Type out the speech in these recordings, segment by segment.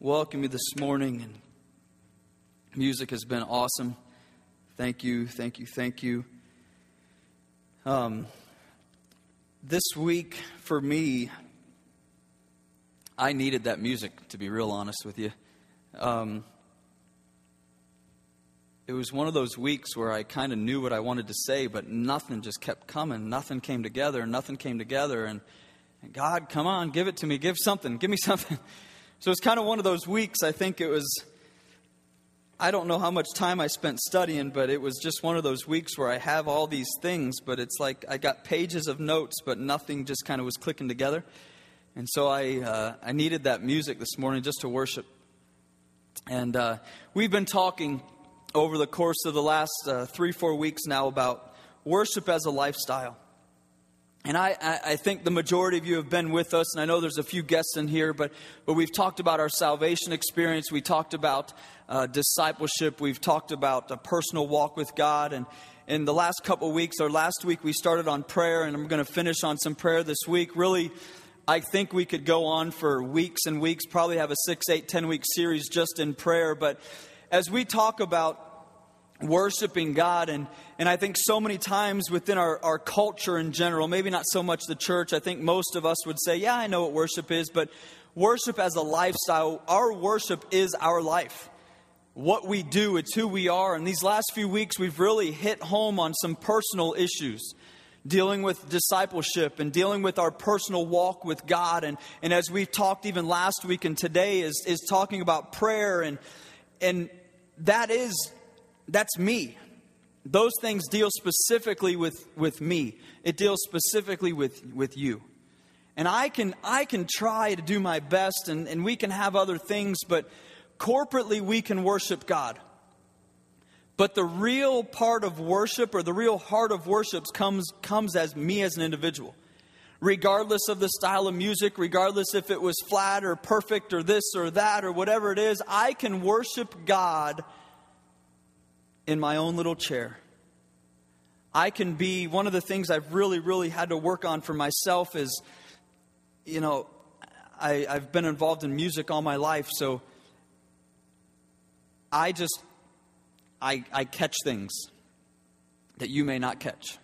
welcome you this morning. And music has been awesome. Thank you, thank you, thank you. Um, this week for me, I needed that music, to be real honest with you. Um, it was one of those weeks where I kind of knew what I wanted to say, but nothing just kept coming. Nothing came together, nothing came together. And, and God, come on, give it to me. Give something. Give me something. So it's kind of one of those weeks. I think it was, I don't know how much time I spent studying, but it was just one of those weeks where I have all these things, but it's like I got pages of notes, but nothing just kind of was clicking together. And so I, uh, I needed that music this morning just to worship. And uh, we've been talking over the course of the last uh, three, four weeks now about worship as a lifestyle. And I, I, think the majority of you have been with us, and I know there's a few guests in here, but, but we've talked about our salvation experience. We talked about uh, discipleship. We've talked about a personal walk with God. And in the last couple weeks, or last week, we started on prayer, and I'm going to finish on some prayer this week. Really, I think we could go on for weeks and weeks, probably have a six, eight, ten week series just in prayer. But as we talk about worshiping God. And, and I think so many times within our, our culture in general, maybe not so much the church, I think most of us would say, Yeah, I know what worship is, but worship as a lifestyle, our worship is our life. What we do, it's who we are. And these last few weeks, we've really hit home on some personal issues dealing with discipleship and dealing with our personal walk with God. And, and as we've talked even last week and today is, is talking about prayer and, and that is that's me. Those things deal specifically with, with me. It deals specifically with, with you. And I can, I can try to do my best, and, and we can have other things, but corporately we can worship God. But the real part of worship, or the real heart of worship, comes, comes as me as an individual. Regardless of the style of music, regardless if it was flat or perfect or this or that or whatever it is, I can worship God in my own little chair. I can be, one of the things I've really, really had to work on for myself is, you know, I, I've been involved in music all my life, so I just, I, I catch things that you may not catch.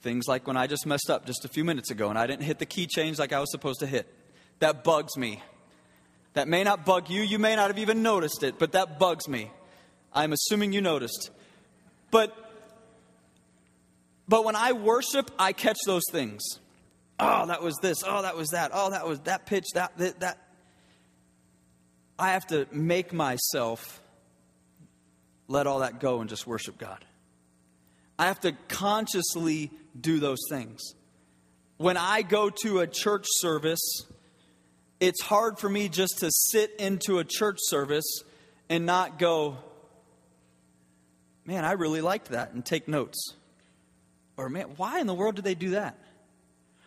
Things like when I just messed up just a few minutes ago and I didn't hit the key change like I was supposed to hit. That bugs me. That may not bug you. You may not have even noticed it, but that bugs me. I'm assuming you noticed. But but when I worship, I catch those things. Oh, that was this. Oh, that was that. Oh, that was that pitch, that that, that. I have to make myself let all that go and just worship God. I have to consciously do those things. When I go to a church service, it's hard for me just to sit into a church service and not go, man, I really liked that, and take notes. Or, man, why in the world did they do that?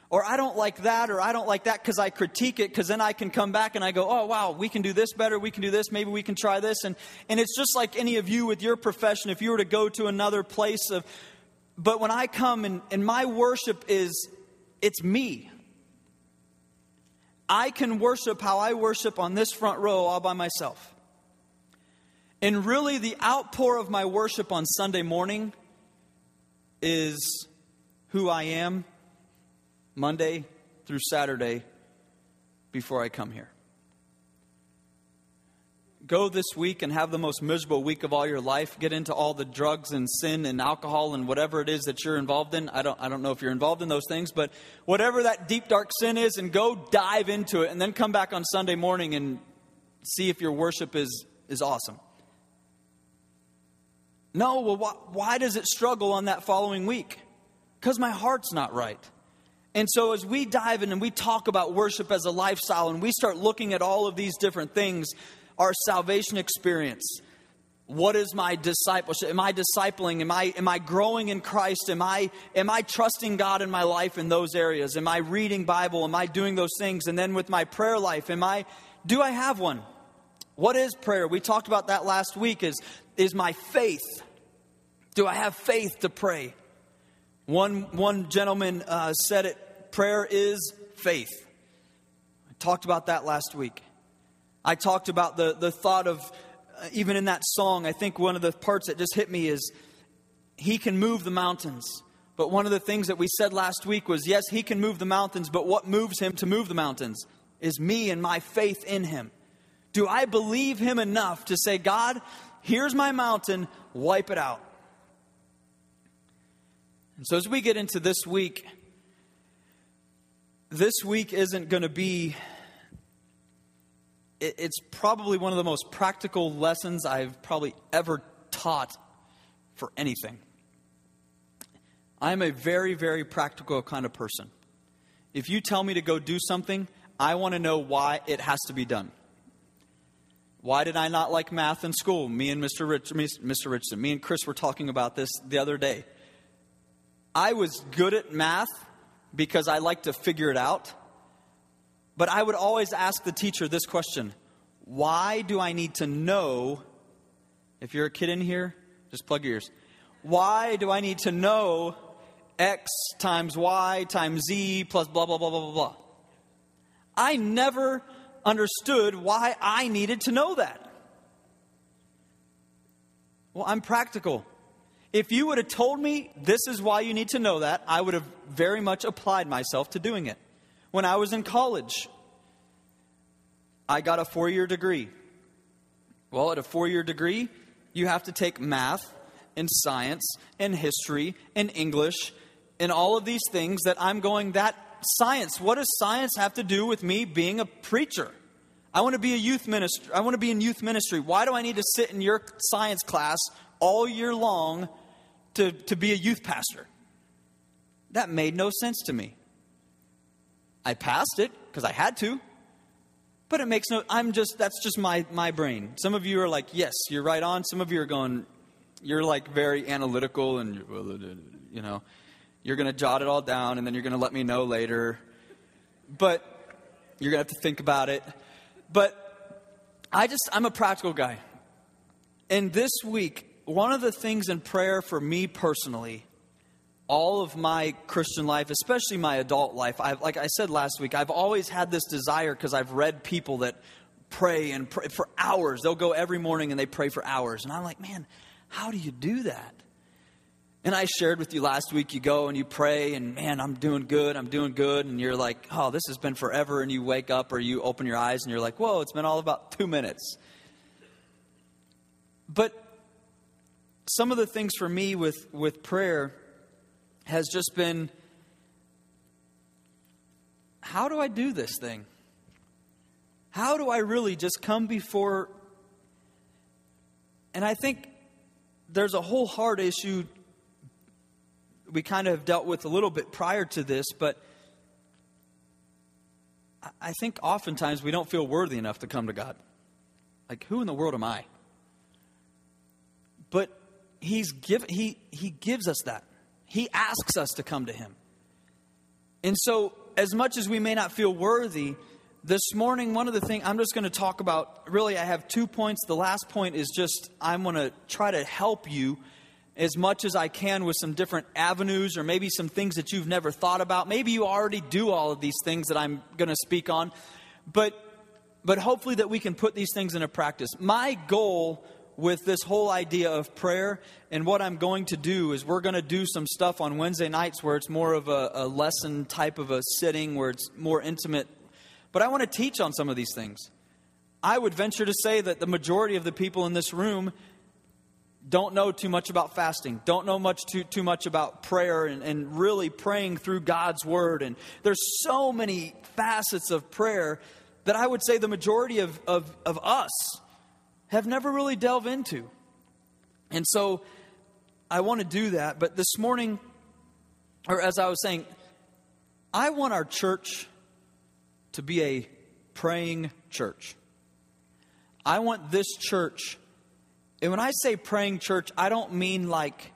Or, I don't like that, or I don't like that because I critique it, because then I can come back and I go, oh, wow, we can do this better, we can do this, maybe we can try this. And, and it's just like any of you with your profession, if you were to go to another place of, but when I come and, and my worship is, it's me. I can worship how I worship on this front row all by myself. And really, the outpour of my worship on Sunday morning is who I am Monday through Saturday before I come here. Go this week and have the most miserable week of all your life. Get into all the drugs and sin and alcohol and whatever it is that you're involved in. I don't, I don't know if you're involved in those things, but whatever that deep, dark sin is, and go dive into it and then come back on Sunday morning and see if your worship is, is awesome. No, well, why, why does it struggle on that following week? Because my heart's not right. And so, as we dive in and we talk about worship as a lifestyle and we start looking at all of these different things, our salvation experience, what is my discipleship? Am I discipling? Am I, am I growing in Christ? Am I, am I trusting God in my life in those areas? Am I reading Bible? Am I doing those things? And then with my prayer life, am I, do I have one? What is prayer? We talked about that last week. Is, is my faith do I have faith to pray? One, one gentleman uh, said it prayer is faith. I talked about that last week. I talked about the, the thought of, uh, even in that song, I think one of the parts that just hit me is He can move the mountains. But one of the things that we said last week was yes, He can move the mountains, but what moves Him to move the mountains is me and my faith in Him. Do I believe Him enough to say, God, here's my mountain, wipe it out? And so as we get into this week, this week isn't going to be, it's probably one of the most practical lessons I've probably ever taught for anything. I'm a very, very practical kind of person. If you tell me to go do something, I want to know why it has to be done. Why did I not like math in school? Me and Mr. Rich, Mr. Richardson, me and Chris were talking about this the other day. I was good at math because I like to figure it out. But I would always ask the teacher this question Why do I need to know? If you're a kid in here, just plug your ears. Why do I need to know x times y times z plus blah, blah, blah, blah, blah, blah? I never understood why I needed to know that. Well, I'm practical. If you would have told me this is why you need to know that, I would have very much applied myself to doing it. When I was in college, I got a four year degree. Well, at a four year degree, you have to take math and science and history and English and all of these things that I'm going, that science, what does science have to do with me being a preacher? I want to be a youth minister. I want to be in youth ministry. Why do I need to sit in your science class all year long to, to be a youth pastor. That made no sense to me. I passed it because I had to, but it makes no, I'm just, that's just my, my brain. Some of you are like, yes, you're right on. Some of you are going, you're like very analytical and, you know, you're going to jot it all down and then you're going to let me know later. But you're going to have to think about it. But I just, I'm a practical guy. And this week, one of the things in prayer for me personally, all of my Christian life, especially my adult life, I've, like I said last week, I've always had this desire because I've read people that pray and pray for hours. They'll go every morning and they pray for hours. And I'm like, man, how do you do that? And I shared with you last week, you go and you pray, and man, I'm doing good, I'm doing good. And you're like, oh, this has been forever. And you wake up or you open your eyes and you're like, whoa, it's been all about two minutes. But some of the things for me with, with prayer has just been how do I do this thing? How do I really just come before? And I think there's a whole heart issue we kind of have dealt with a little bit prior to this, but I think oftentimes we don't feel worthy enough to come to God. Like, who in the world am I? But he's give, he, he gives us that. He asks us to come to him. And so, as much as we may not feel worthy, this morning, one of the things I'm just going to talk about really, I have two points. The last point is just I'm going to try to help you as much as I can with some different avenues or maybe some things that you've never thought about. Maybe you already do all of these things that I'm going to speak on, but but hopefully that we can put these things into practice. My goal with this whole idea of prayer. And what I'm going to do is we're going to do some stuff on Wednesday nights where it's more of a, a lesson type of a sitting, where it's more intimate. But I want to teach on some of these things. I would venture to say that the majority of the people in this room don't know too much about fasting, don't know much too, too much about prayer and, and really praying through God's word. And there's so many facets of prayer that I would say the majority of, of, of us have never really delved into. And so I want to do that. But this morning, or as I was saying, I want our church to be a praying church. I want this church, and when I say praying church, I don't mean like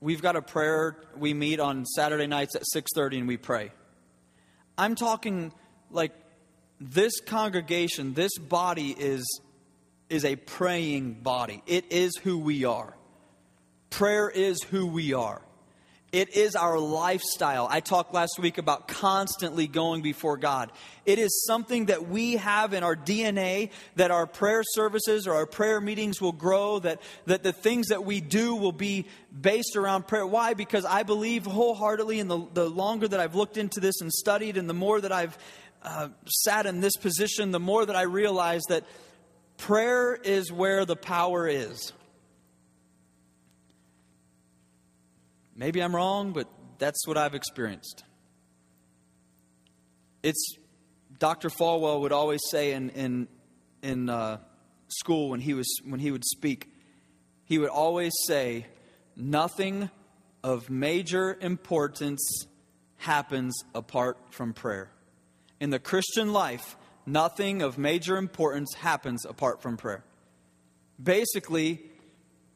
we've got a prayer we meet on Saturday nights at 6:30 and we pray. I'm talking like this congregation, this body is is a praying body. It is who we are. Prayer is who we are. It is our lifestyle. I talked last week about constantly going before God. It is something that we have in our DNA that our prayer services or our prayer meetings will grow, that, that the things that we do will be based around prayer. Why? Because I believe wholeheartedly, and the, the longer that I've looked into this and studied, and the more that I've uh, sat in this position, the more that I realize that prayer is where the power is. Maybe I'm wrong, but that's what I've experienced. It's Dr. Falwell would always say in in in uh, school when he was when he would speak, he would always say, "Nothing of major importance happens apart from prayer." In the Christian life, nothing of major importance happens apart from prayer. Basically,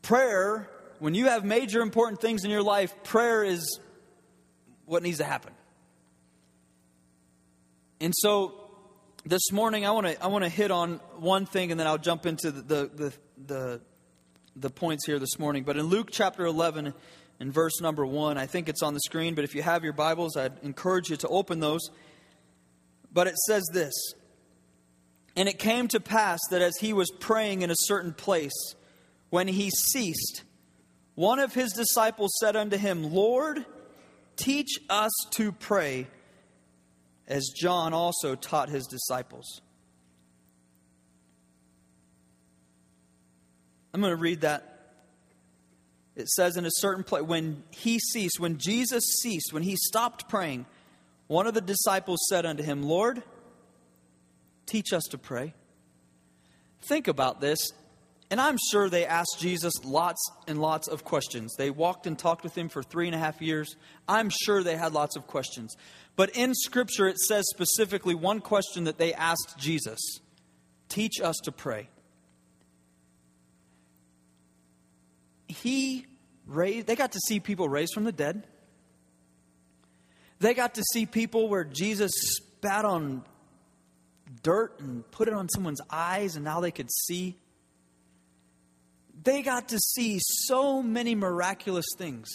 prayer when you have major important things in your life, prayer is what needs to happen. And so this morning I want to I want to hit on one thing and then I'll jump into the, the the, the the points here this morning. But in Luke chapter 11 in verse number 1, I think it's on the screen, but if you have your Bibles, I'd encourage you to open those. But it says this, and it came to pass that as he was praying in a certain place, when he ceased, one of his disciples said unto him, Lord, teach us to pray, as John also taught his disciples. I'm going to read that. It says in a certain place, when he ceased, when Jesus ceased, when he stopped praying, one of the disciples said unto him, Lord, teach us to pray. Think about this. And I'm sure they asked Jesus lots and lots of questions. They walked and talked with him for three and a half years. I'm sure they had lots of questions. But in Scripture, it says specifically one question that they asked Jesus Teach us to pray. He raised, they got to see people raised from the dead. They got to see people where Jesus spat on dirt and put it on someone's eyes, and now they could see they got to see so many miraculous things.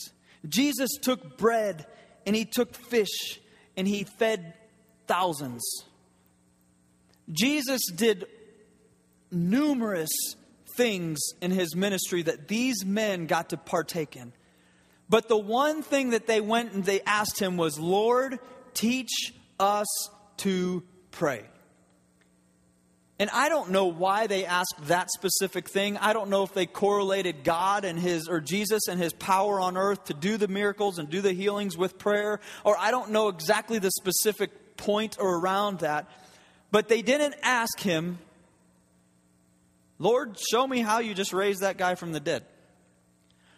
Jesus took bread and he took fish and he fed thousands. Jesus did numerous things in his ministry that these men got to partake in. But the one thing that they went and they asked him was, Lord, teach us to pray. And I don't know why they asked that specific thing. I don't know if they correlated God and his or Jesus and his power on earth to do the miracles and do the healings with prayer, or I don't know exactly the specific point or around that. But they didn't ask him, Lord, show me how you just raised that guy from the dead.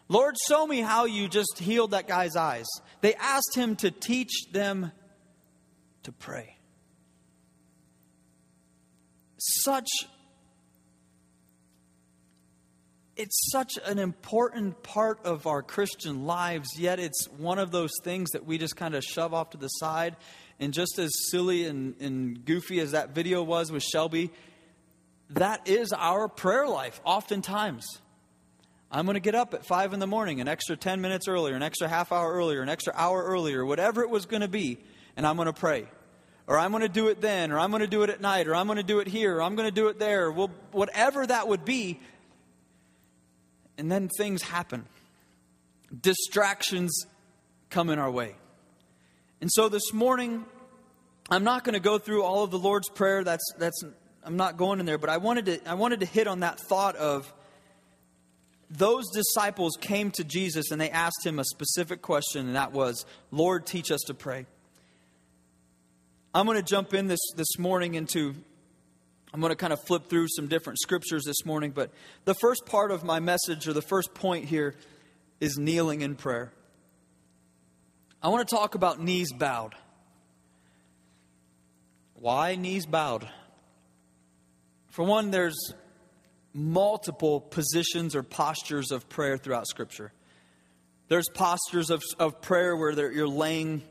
Lord, show me how you just healed that guy's eyes. They asked him to teach them to pray such it's such an important part of our Christian lives, yet it's one of those things that we just kind of shove off to the side. And just as silly and, and goofy as that video was with Shelby, that is our prayer life, oftentimes. I'm going to get up at 5 in the morning, an extra 10 minutes earlier, an extra half hour earlier, an extra hour earlier, whatever it was going to be, and I'm going to pray or I'm going to do it then, or I'm going to do it at night, or I'm going to do it here, or I'm going to do it there. Well, whatever that would be. And then things happen. Distractions come in our way. And so this morning, I'm not going to go through all of the Lord's Prayer. That's, that's, I'm not going in there, but I wanted to, I wanted to hit on that thought of those disciples came to Jesus and they asked him a specific question, and that was, Lord, teach us to pray. I'm going to jump in this, this morning into, I'm going to kind of flip through some different scriptures this morning, but the first part of my message, or the first point here, is kneeling in prayer. I want to talk about knees bowed. Why knees bowed? For one, there's multiple positions or postures of prayer throughout Scripture. There's postures of, of prayer where you're laying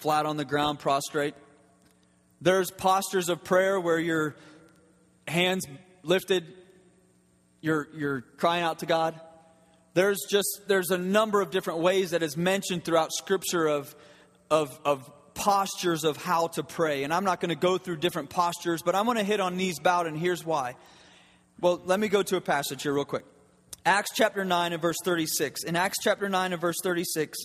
flat on the ground, prostrate. There's postures of prayer where your hands lifted, you're, you're crying out to God. There's just there's a number of different ways that is mentioned throughout Scripture of of of postures of how to pray. And I'm not going to go through different postures, but I'm going to hit on knees bowed, and here's why. Well, let me go to a passage here real quick. Acts chapter 9 and verse 36. In Acts chapter 9 and verse 36,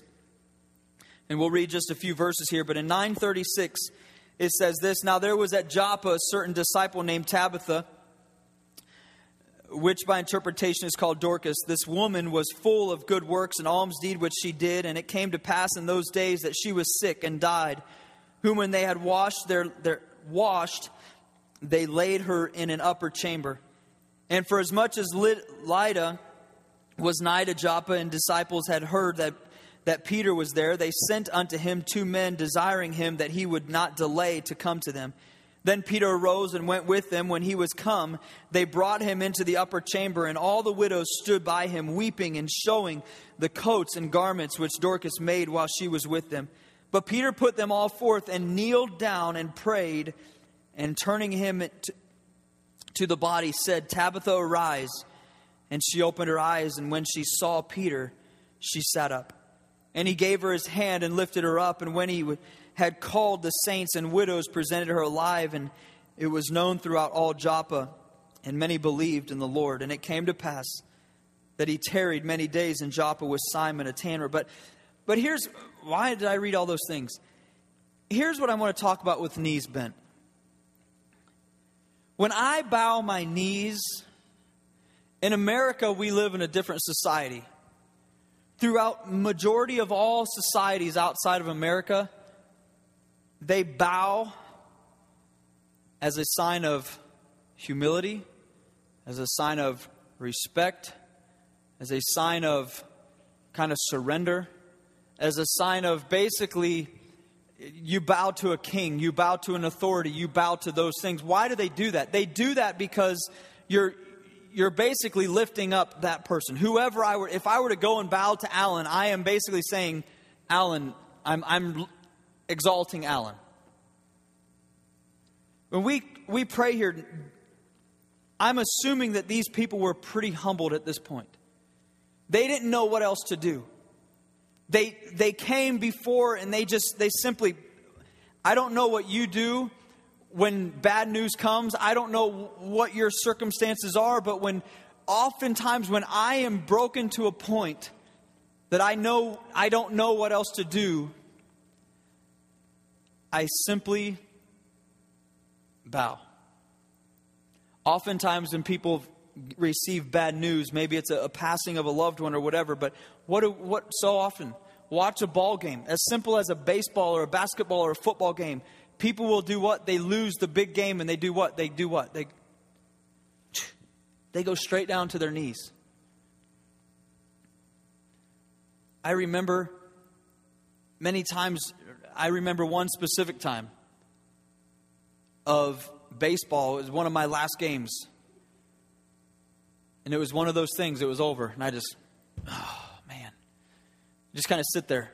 and we'll read just a few verses here, but in 936, it says this Now there was at Joppa a certain disciple named Tabitha, which by interpretation is called Dorcas. This woman was full of good works and alms deed which she did, and it came to pass in those days that she was sick and died, whom when they had washed their, their washed, they laid her in an upper chamber. And for as much as Lydda was nigh to Joppa, and disciples had heard that that Peter was there, they sent unto him two men, desiring him that he would not delay to come to them. Then Peter arose and went with them. When he was come, they brought him into the upper chamber, and all the widows stood by him, weeping and showing the coats and garments which Dorcas made while she was with them. But Peter put them all forth and kneeled down and prayed, and turning him to, the body, said, Tabitha, arise. And she opened her eyes, and when she saw Peter, she sat up. And he gave her his hand and lifted her up. And when he had called the saints and widows, presented her alive. And it was known throughout all Joppa. And many believed in the Lord. And it came to pass that he tarried many days in Joppa with Simon a tanner. But, but here's why did I read all those things? Here's what I want to talk about with knees bent. When I bow my knees, in America, we live in a different society throughout majority of all societies outside of America, they bow as a sign of humility, as a sign of respect, as a sign of kind of surrender, as a sign of basically you bow to a king, you bow to an authority, you bow to those things. Why do they do that? They do that because you're you're basically lifting up that person. Whoever I were, if I were to go and bow to Alan, I am basically saying, Alan, I'm, I'm exalting Alan. When we, we pray here, I'm assuming that these people were pretty humbled at this point. They didn't know what else to do. They, they came before and they just, they simply, I don't know what you do when bad news comes, I don't know what your circumstances are, but when oftentimes when I am broken to a point that I know I don't know what else to do, I simply bow. Oftentimes, when people receive bad news, maybe it's a, a passing of a loved one or whatever, but what, what so often? Watch a ball game, as simple as a baseball or a basketball or a football game people will do what? They lose the big game and they do what? They do what? They, they go straight down to their knees. I remember many times, I remember one specific time of baseball. It was one of my last games. And it was one of those things, it was over. And I just, oh, man. Just kind of sit there.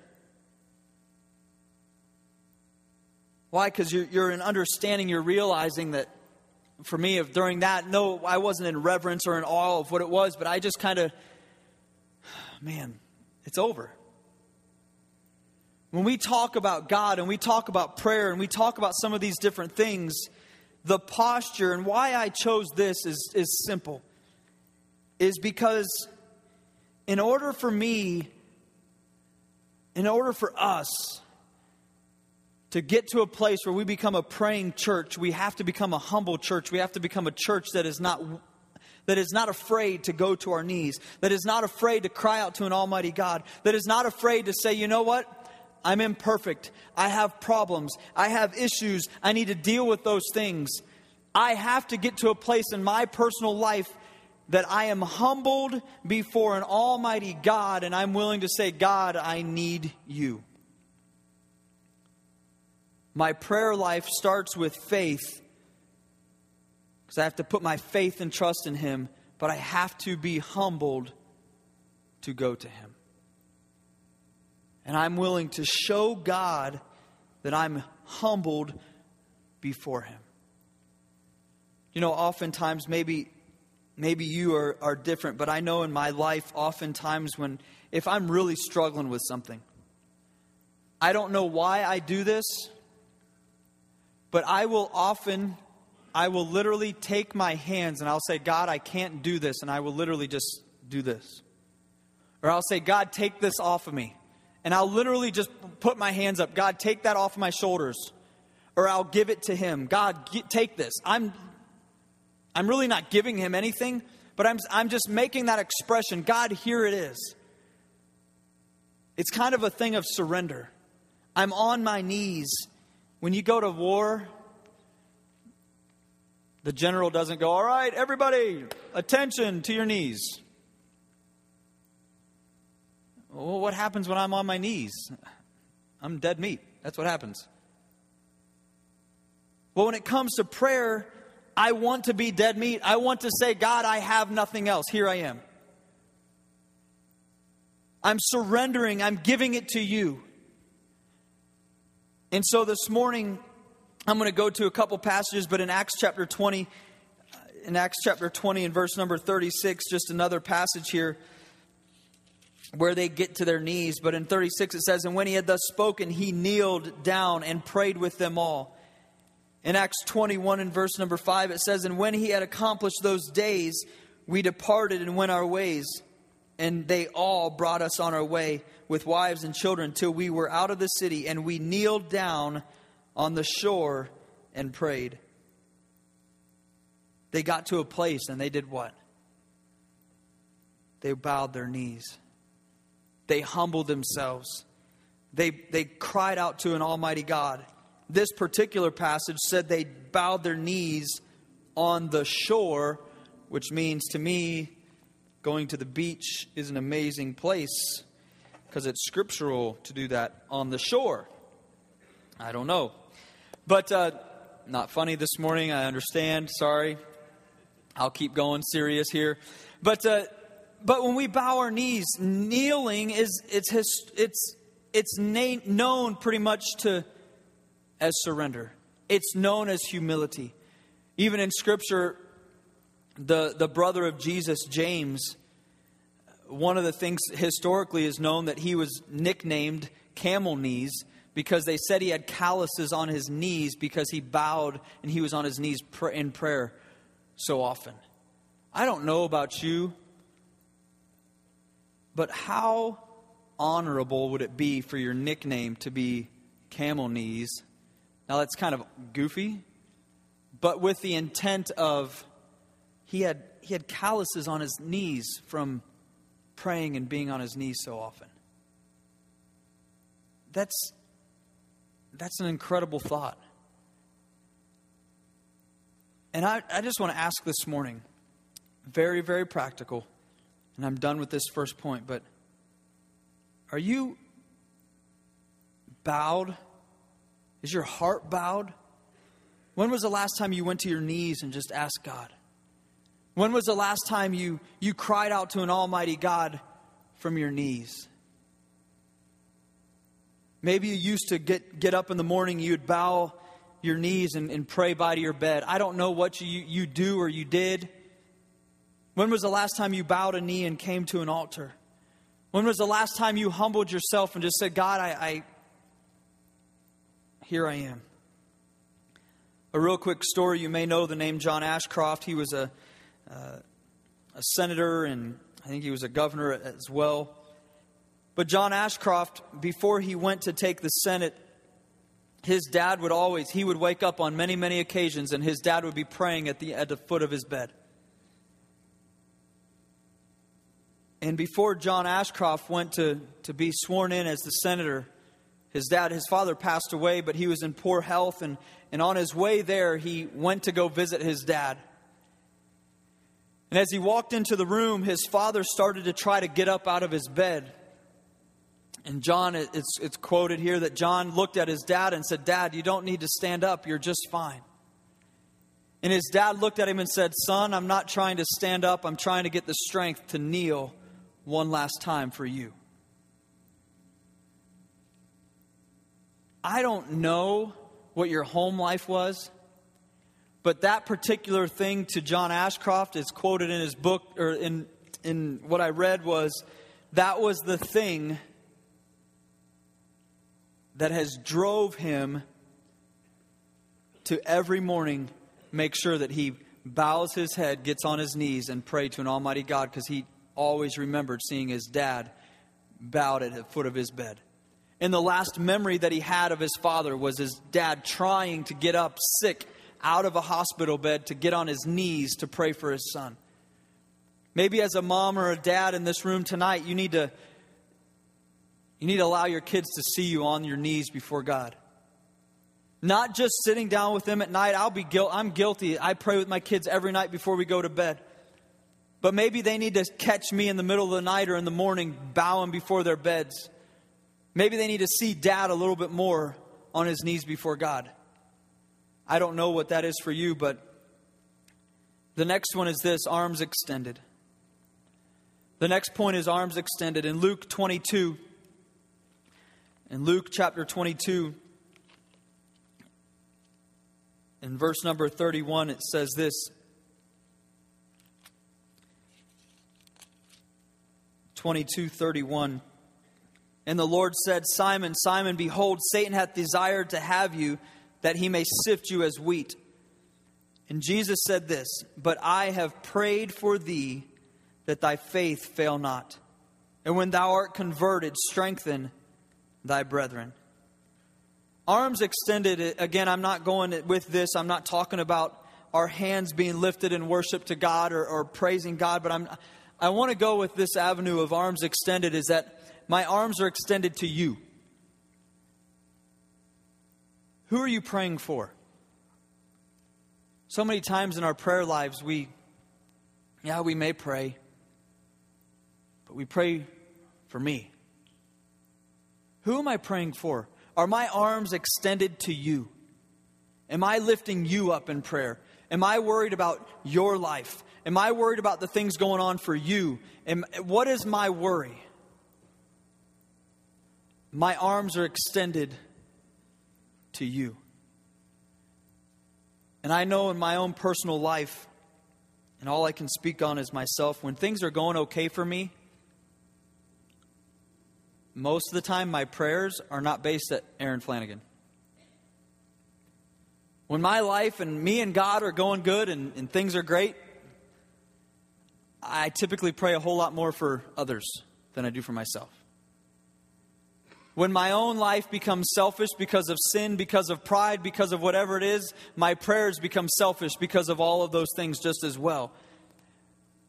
Why? Because you're, you're in understanding, you're realizing that for me, if during that, no, I wasn't in reverence or in awe of what it was, but I just kind of, man, it's over. When we talk about God and we talk about prayer and we talk about some of these different things, the posture and why I chose this is, is simple. Is because in order for me, in order for us to get to a place where we become a praying church, we have to become a humble church. We have to become a church that is not that is not afraid to go to our knees, that is not afraid to cry out to an almighty God, that is not afraid to say, "You know what? I'm imperfect. I have problems. I have issues. I need to deal with those things." I have to get to a place in my personal life that I am humbled before an almighty God and I'm willing to say, God, I need you. My prayer life starts with faith because I have to put my faith and trust in Him, but I have to be humbled to go to Him. And I'm willing to show God that I'm humbled before Him. You know, oftentimes, maybe maybe you are, are different, but I know in my life, oftentimes, when if I'm really struggling with something, I don't know why I do this, but I will often, I will literally take my hands and I'll say, God, I can't do this. And I will literally just do this. Or I'll say, God, take this off of me. And I'll literally just put my hands up. God, take that off of my shoulders. Or I'll give it to Him. God, get, take this. I'm, I'm really not giving Him anything, but I'm, I'm just making that expression God, here it is. It's kind of a thing of surrender. I'm on my knees. When you go to war, the general doesn't go, All right, everybody, attention to your knees. Well, what happens when I'm on my knees? I'm dead meat. That's what happens. Well, when it comes to prayer, I want to be dead meat. I want to say, God, I have nothing else. Here I am. I'm surrendering, I'm giving it to you. And so this morning, I'm going to go to a couple passages, but in Acts chapter 20, in Acts chapter 20 and verse number 36, just another passage here where they get to their knees. But in 36 it says, And when he had thus spoken, he kneeled down and prayed with them all. In Acts 21 and verse number 5 it says, And when he had accomplished those days, we departed and went our ways. And they all brought us on our way with wives and children till we were out of the city, and we kneeled down on the shore and prayed. They got to a place and they did what? They bowed their knees. They humbled themselves. They, they cried out to an almighty God. This particular passage said they bowed their knees on the shore, which means to me, going to the beach is an amazing place because it's scriptural to do that on the shore. I don't know. But uh, not funny this morning, I understand. Sorry. I'll keep going serious here. But uh, but when we bow our knees, kneeling is it's his, it's it's na- known pretty much to as surrender. It's known as humility. Even in Scripture, the the brother of Jesus, James, one of the things historically is known that he was nicknamed camel knees because they said he had calluses on his knees because he bowed and he was on his knees in prayer so often. I don't know about you, but how honorable would it be for your nickname to be camel knees? Now that's kind of goofy, but with the intent of he had he had calluses on his knees from praying and being on his knees so often. That's, that's an incredible thought. And I, I just want to ask this morning, very, very practical, and I'm done with this first point, but are you bowed? Is your heart bowed? When was the last time you went to your knees and just asked God? When was the last time you, you cried out to an almighty God from your knees? Maybe you used to get, get up in the morning, you'd bow your knees and, and pray by to your bed. I don't know what you, you do or you did. When was the last time you bowed a knee and came to an altar? When was the last time you humbled yourself and just said, God, I, I here I am? A real quick story you may know the name John Ashcroft. He was a uh, a senator, and I think he was a governor as well. But John Ashcroft, before he went to take the Senate, his dad would always, he would wake up on many, many occasions, and his dad would be praying at the, at the foot of his bed. And before John Ashcroft went to, to be sworn in as the senator, his dad, his father passed away, but he was in poor health. And, and on his way there, he went to go visit his dad. And as he walked into the room, his father started to try to get up out of his bed. And John, it's, it's quoted here that John looked at his dad and said, Dad, you don't need to stand up. You're just fine. And his dad looked at him and said, Son, I'm not trying to stand up. I'm trying to get the strength to kneel one last time for you. I don't know what your home life was. But that particular thing to John Ashcroft is quoted in his book, or in, in what I read, was that was the thing that has drove him to every morning make sure that he bows his head, gets on his knees, and pray to an Almighty God because he always remembered seeing his dad bowed at the foot of his bed. And the last memory that he had of his father was his dad trying to get up sick out of a hospital bed to get on his knees to pray for his son. Maybe as a mom or a dad in this room tonight, you need to you need to allow your kids to see you on your knees before God. Not just sitting down with them at night. I'll be guilt, I'm guilty. I pray with my kids every night before we go to bed. But maybe they need to catch me in the middle of the night or in the morning bowing before their beds. Maybe they need to see dad a little bit more on his knees before God. I don't know what that is for you, but the next one is this arms extended. The next point is arms extended. In Luke 22, in Luke chapter 22, in verse number 31, it says this. Twenty-two thirty-one. And the Lord said, Simon, Simon, behold, Satan hath desired to have you, that he may sift you as wheat. And Jesus said this, But I have prayed for thee, that thy faith fail not. And when thou art converted, strengthen thy brethren. Arms extended, uh, again, I'm not going with this, I'm not talking about our hands being lifted in worship to God or, or praising God, but I'm, I want to go with this avenue of arms extended is that my arms are extended to you. Who are you praying for? So many times in our prayer lives, we, yeah, we may pray, but we pray for me. Who am I praying for? Are my arms extended to you? Am I lifting you up in prayer? Am I worried about your life? Am I worried about the things going on for you? Am, what is my worry? My arms are extended to you. And I know in my own personal life, and all I can speak on is myself, when things are going okay for me, most of the time my prayers are not based at Aaron Flanagan. When my life and me and God are going good and, and things are great, I typically pray a whole lot more for others than I do for myself. When my own life becomes selfish because of sin, because of pride, because of whatever it is, my prayers become selfish because of all of those things just as well.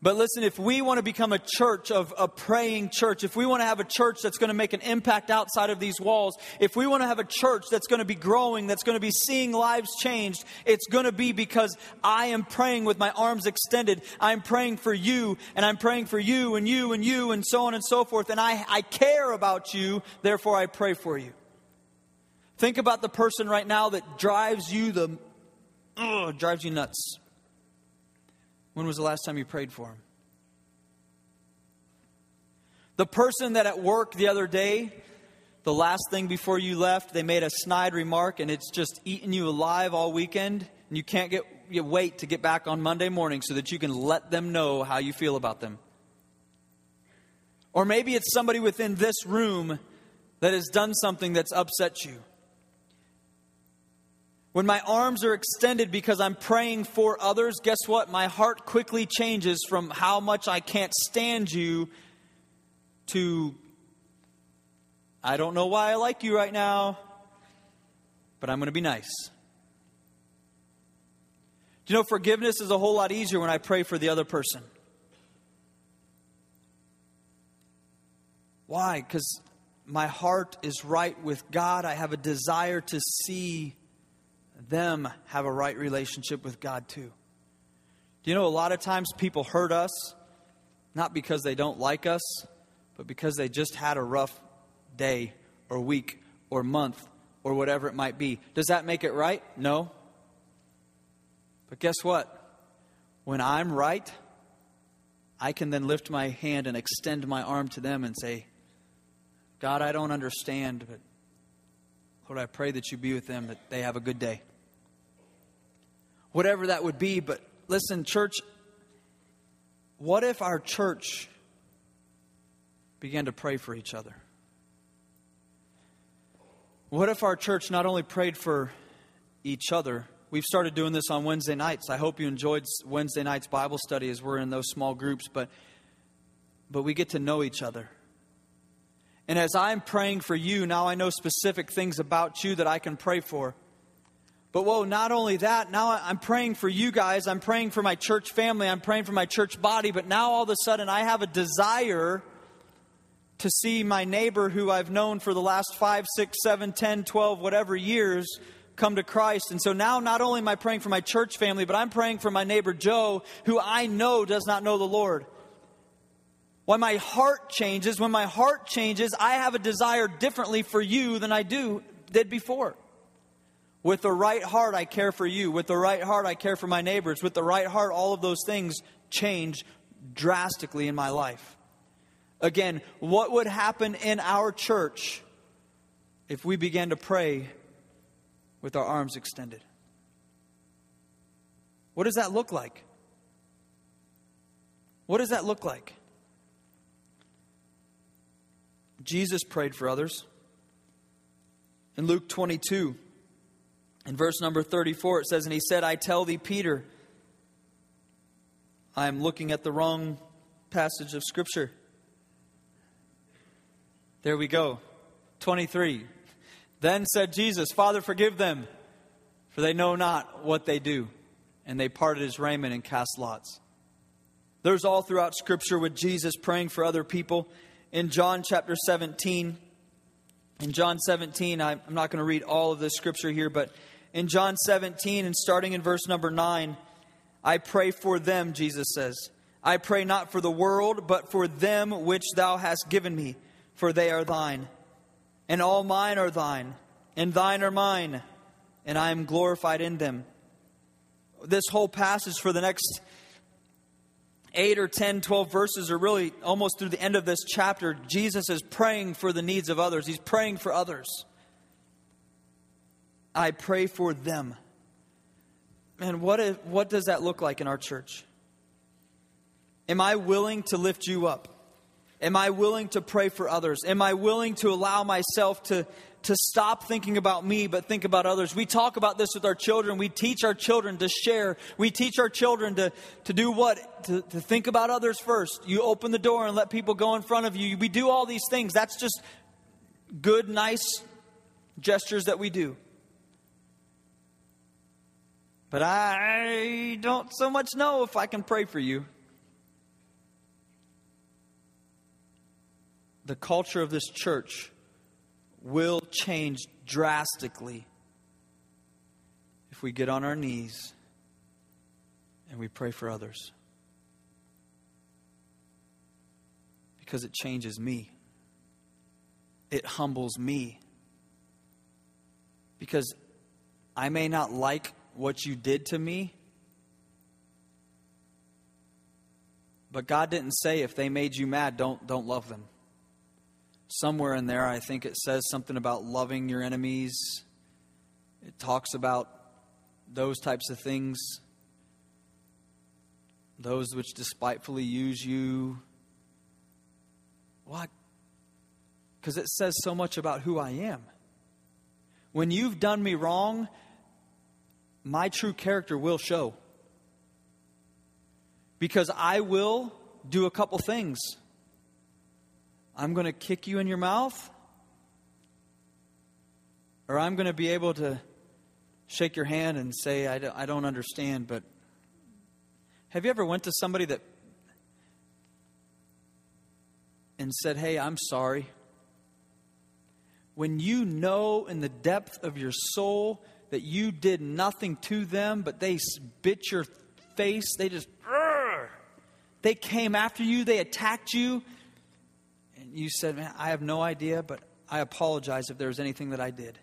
But listen, if we want to become a church of a praying church, if we want to have a church that's going to make an impact outside of these walls, if we want to have a church that's going to be growing, that's going to be seeing lives changed, it's going to be because I am praying with my arms extended. I'm praying for you, and I'm praying for you, and you, and you, and so on and so forth. And I, I care about you, therefore I pray for you. Think about the person right now that drives you the, ugh, drives you nuts. When was the last time you prayed for him? The person that at work the other day, the last thing before you left, they made a snide remark and it's just eaten you alive all weekend, and you can't get you wait to get back on Monday morning so that you can let them know how you feel about them. Or maybe it's somebody within this room that has done something that's upset you. When my arms are extended because I'm praying for others, guess what? My heart quickly changes from how much I can't stand you to I don't know why I like you right now, but I'm going to be nice. Do you know forgiveness is a whole lot easier when I pray for the other person? Why? Because my heart is right with God. I have a desire to see them have a right relationship with God too. Do you know a lot of times people hurt us not because they don't like us, but because they just had a rough day or week or month or whatever it might be. Does that make it right? No. But guess what? When I'm right, I can then lift my hand and extend my arm to them and say, God, I don't understand, but Lord, I pray that you be with them, that they have a good day. Whatever that would be. But listen, church, what if our church began to pray for each other? What if our church not only prayed for each other, we've started doing this on Wednesday nights. I hope you enjoyed Wednesday night's Bible study as we're in those small groups, but but we get to know each other. And as I'm praying for you, now I know specific things about you that I can pray for. But whoa, not only that, now I'm praying for you guys, I'm praying for my church family, I'm praying for my church body, but now all of a sudden I have a desire to see my neighbor who I've known for the last five, six, seven, ten, twelve, whatever years come to Christ. And so now not only am I praying for my church family, but I'm praying for my neighbor Joe, who I know does not know the Lord. When my heart changes, when my heart changes, I have a desire differently for you than I do did before. With the right heart, I care for you. With the right heart, I care for my neighbors. With the right heart, all of those things change drastically in my life. Again, what would happen in our church if we began to pray with our arms extended. What does that look like? What does that look like? Jesus prayed for others. In Luke 22, in verse number 34, it says, And he said, I tell thee, Peter, I am looking at the wrong passage of Scripture. There we go. 23. Then said Jesus, Father, forgive them, for they know not what they do. And they parted his raiment and cast lots. There's all throughout Scripture with Jesus praying for other people. In John chapter 17, in John 17, I'm not going to read all of this Scripture here, but in John 17 and starting in verse number 9, I pray for them, Jesus says. I pray not for the world, but for them which thou hast given me, for they are thine and all mine are thine, and thine are mine, and I am glorified in them. This whole passage for the next 8 or 10, 12 verses are really almost through the end of this chapter. Jesus is praying for the needs of others, he's praying for others. I pray for them. Man, what, if, what does that look like in our church? Am I willing to lift you up? Am I willing to pray for others? Am I willing to allow myself to, to stop thinking about me but think about others? We talk about this with our children. We teach our children to share. We teach our children to, to do what? To, to think about others first. You open the door and let people go in front of you. We do all these things. That's just good, nice gestures that we do. But I don't so much know if I can pray for you. the culture of this church will change drastically if we get on our knees and we pray for others. Because it changes me, it humbles me. Because I may not like what you did to me, but God didn't say if they made you mad, don't, don't love them somewhere in there, I think it says something about loving your enemies. It talks about those types of things, those which despitefully use you. What? Because it says so much about who I am. When you've done me wrong, my true character will show. Because I will do a couple things. I'm going to kick you in your mouth, or I'm going to be able to shake your hand and say, I don't, understand. But have you ever went to somebody that and said, Hey, I'm sorry? When you know in the depth of your soul that you did nothing to them, but they bit your face, they just, they came after you, they attacked you, And you said, Man, I have no idea, but I apologize if there was anything that I did.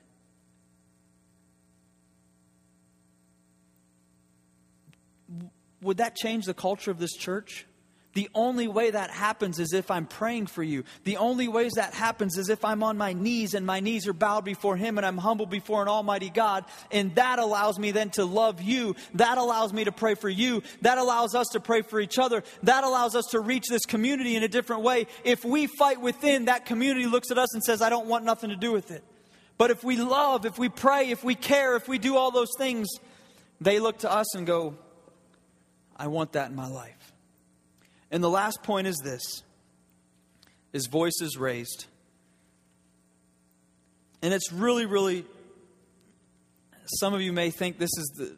Would that change the culture of this church? The only way that happens is if I'm praying for you. The only ways that happens is if I'm on my knees and my knees are bowed before Him and I'm humble before an Almighty God. And that allows me then to love you. That allows me to pray for you. That allows us to pray for each other. That allows us to reach this community in a different way. If we fight within, that community looks at us and says, I don't want nothing to do with it. But if we love, if we pray, if we care, if we do all those things, they look to us and go, I want that in my life. And the last point is this is voices raised. And it's really, really, some of you may think this is the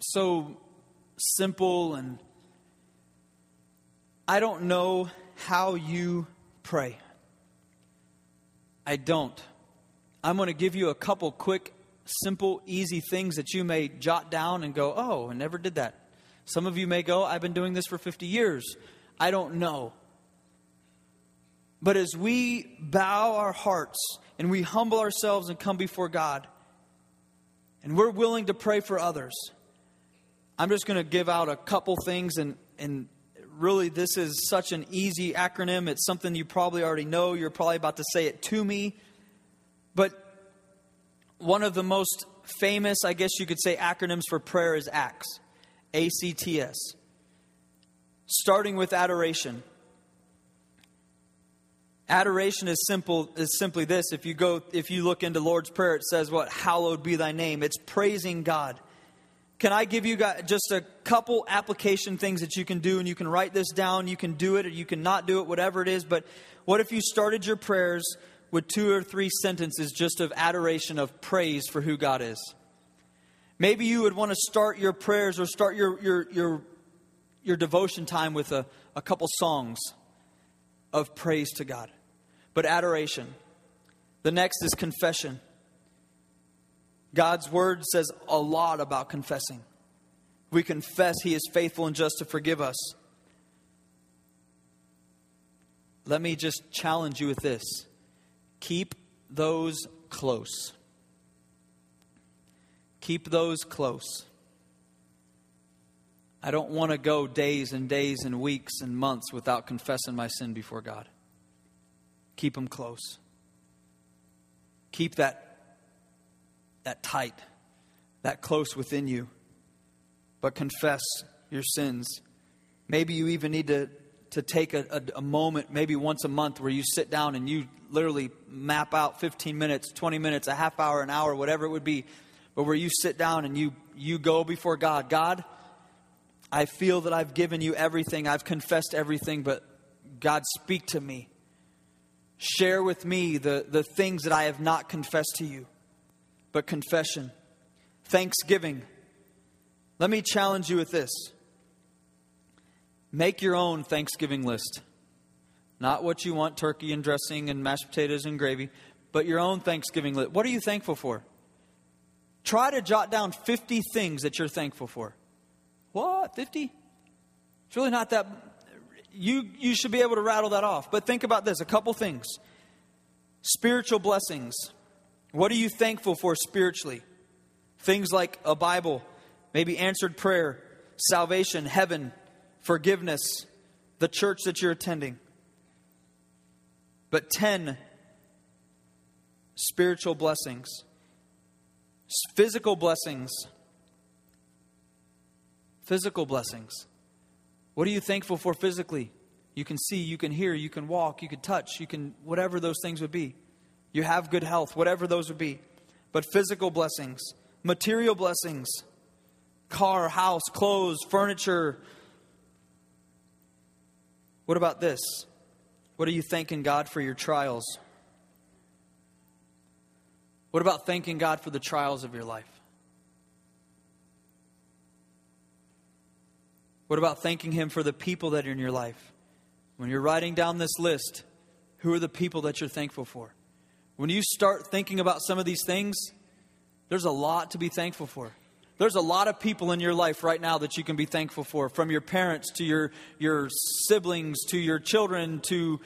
so simple and I don't know how you pray. I don't. I'm going to give you a couple quick, simple, easy things that you may jot down and go, oh, I never did that. Some of you may go, I've been doing this for 50 years. I don't know. But as we bow our hearts and we humble ourselves and come before God, and we're willing to pray for others, I'm just going to give out a couple things. And, and really, this is such an easy acronym. It's something you probably already know. You're probably about to say it to me. But one of the most famous, I guess you could say, acronyms for prayer is ACTS. ACTS. Starting with adoration. Adoration is simple is simply this. If you go if you look into Lord's Prayer, it says what hallowed be thy name. It's praising God. Can I give you guys just a couple application things that you can do and you can write this down, you can do it or you can not do it, whatever it is, but what if you started your prayers with two or three sentences just of adoration of praise for who God is? Maybe you would want to start your prayers or start your, your, your, your devotion time with a, a couple songs of praise to God. But adoration. The next is confession. God's word says a lot about confessing. We confess He is faithful and just to forgive us. Let me just challenge you with this keep those close. Keep those close. I don't want to go days and days and weeks and months without confessing my sin before God. Keep them close. Keep that, that tight, that close within you. But confess your sins. Maybe you even need to, to take a, a, a moment, maybe once a month, where you sit down and you literally map out 15 minutes, 20 minutes, a half hour, an hour, whatever it would be, but where you sit down and you, you go before God God, I feel that I've given you everything, I've confessed everything, but God, speak to me. Share with me the, the things that I have not confessed to you. But confession, thanksgiving. Let me challenge you with this make your own Thanksgiving list. Not what you want turkey and dressing and mashed potatoes and gravy, but your own Thanksgiving list. What are you thankful for? Try to jot down 50 things that you're thankful for. What? 50? It's really not that. You, you should be able to rattle that off. But think about this a couple things. Spiritual blessings. What are you thankful for spiritually? Things like a Bible, maybe answered prayer, salvation, heaven, forgiveness, the church that you're attending. But 10 spiritual blessings. Physical blessings. Physical blessings. What are you thankful for physically? You can see, you can hear, you can walk, you can touch, you can, whatever those things would be. You have good health, whatever those would be. But physical blessings, material blessings, car, house, clothes, furniture. What about this? What are you thanking God for your trials? What about thanking God for the trials of your life? What about thanking Him for the people that are in your life? When you're writing down this list, who are the people that you're thankful for? When you start thinking about some of these things, there's a lot to be thankful for. There's a lot of people in your life right now that you can be thankful for, from your parents to your, your siblings to your children to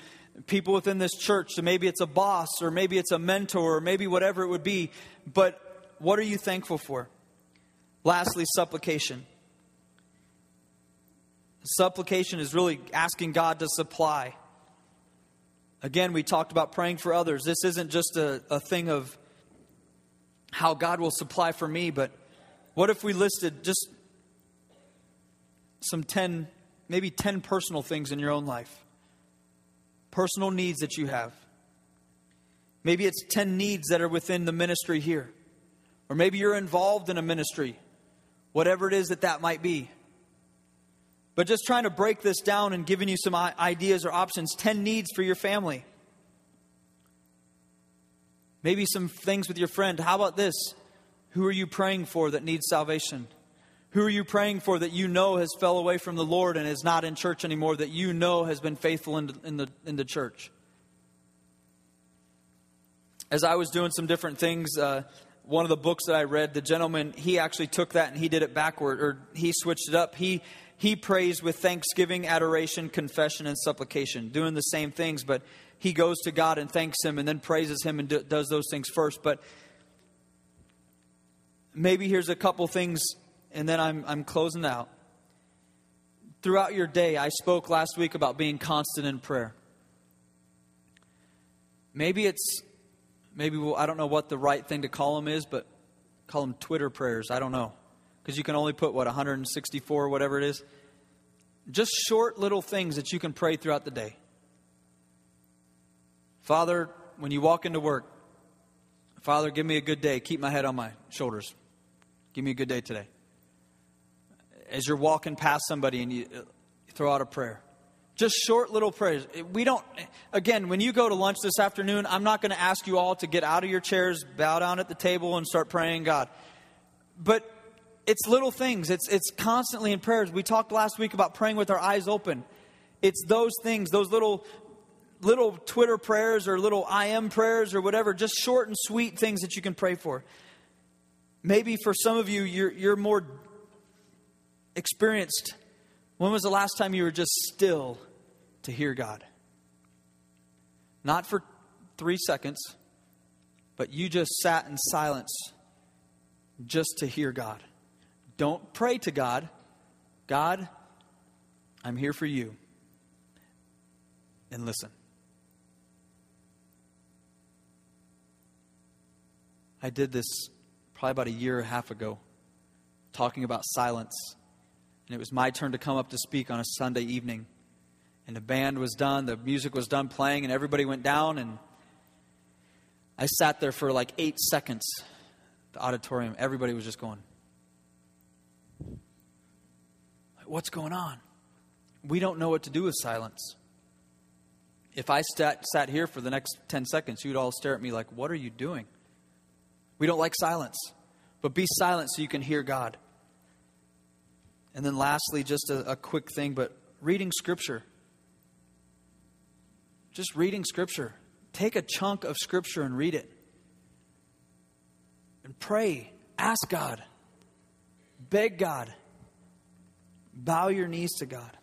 people within this church. So maybe it's a boss or maybe it's a mentor or maybe whatever it would be. But what are you thankful for? Lastly, supplication. Supplication is really asking God to supply. Again, we talked about praying for others. This isn't just a, a thing of how God will supply for me, but what if we listed just some 10, maybe 10 personal things in your own life? Personal needs that you have. Maybe it's 10 needs that are within the ministry here. Or maybe you're involved in a ministry, whatever it is that that might be. But just trying to break this down and giving you some ideas or options 10 needs for your family. Maybe some things with your friend. How about this? Who are you praying for that needs salvation? Who are you praying for that you know has fell away from the Lord and is not in church anymore, that you know has been faithful in, in, the, in the church? As I was doing some different things, uh, one of the books that I read, the gentleman, he actually took that and he did it backward, or he switched it up. He, he prays with thanksgiving, adoration, confession, and supplication, doing the same things, but he goes to God and thanks Him and then praises Him and do, does those things first. But maybe here's a couple things, and then I'm, I'm closing out. Throughout your day, I spoke last week about being constant in prayer. Maybe it's, maybe we'll, I don't know what the right thing to call them is, but call them Twitter prayers. I don't know. Because you can only put, what, 164, whatever it is? Just short little things that you can pray throughout the day. Father, when you walk into work, Father, give me a good day. Keep my head on my shoulders. Give me a good day today. As you're walking past somebody and you uh, throw out a prayer. Just short little prayers. Uh, we don't, uh, again, when you go to lunch this afternoon, I'm not going to ask you all to get out of your chairs, bow down at the table, and start praying God. But it's little things, it's, it's constantly in prayers. We talked last week about praying with our eyes open. It's those things, those little little Twitter prayers or little IM prayers or whatever, just short and sweet things that you can pray for. Maybe for some of you, you're, you're more experienced. When was the last time you were just still to hear God? Not for three seconds, but you just sat in silence just to hear God. Don't pray to God. God, I'm here for you. And listen. I did this probably about a year and a half ago, talking about silence. And it was my turn to come up to speak on a Sunday evening. And the band was done, the music was done playing, and everybody went down. And I sat there for like eight seconds, the auditorium. Everybody was just going, What's going on? We don't know what to do with silence. If I sat, sat here for the next 10 seconds, you'd all stare at me like, What are you doing? We don't like silence, but be silent so you can hear God. And then, lastly, just a, a quick thing, but reading Scripture. Just reading Scripture. Take a chunk of Scripture and read it. And pray. Ask God. Beg God. Bow your knees to God.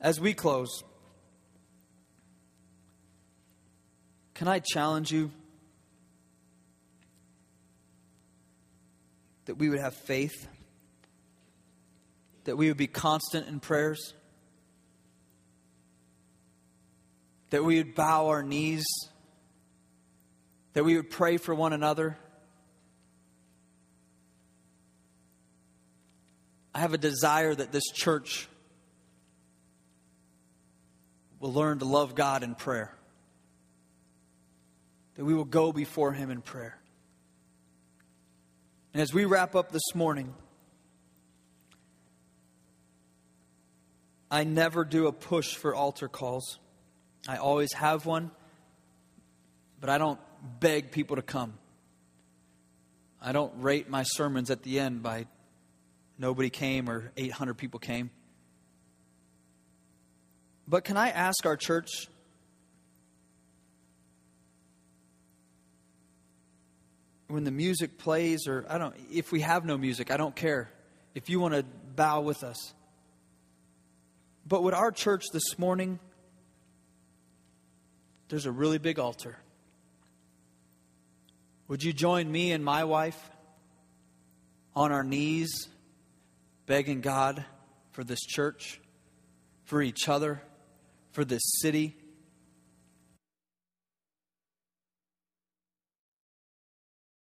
As we close, can I challenge you? that we would have faith, that we would be constant in prayers, that we would bow our knees, that we would pray for one another. I have a desire that this church will learn to love God in prayer. That we will go before Him in prayer. And as we wrap up this morning, I never do a push for altar calls. I always have one, but I don't beg people to come. I don't rate my sermons at the end by nobody came or 800 people came. But can I ask our church when the music plays, or I don't, if we have no music, I don't care. If you want to bow with us. But would our church this morning, there's a really big altar. Would you join me and my wife on our knees, begging God for this church, for each other, for this city,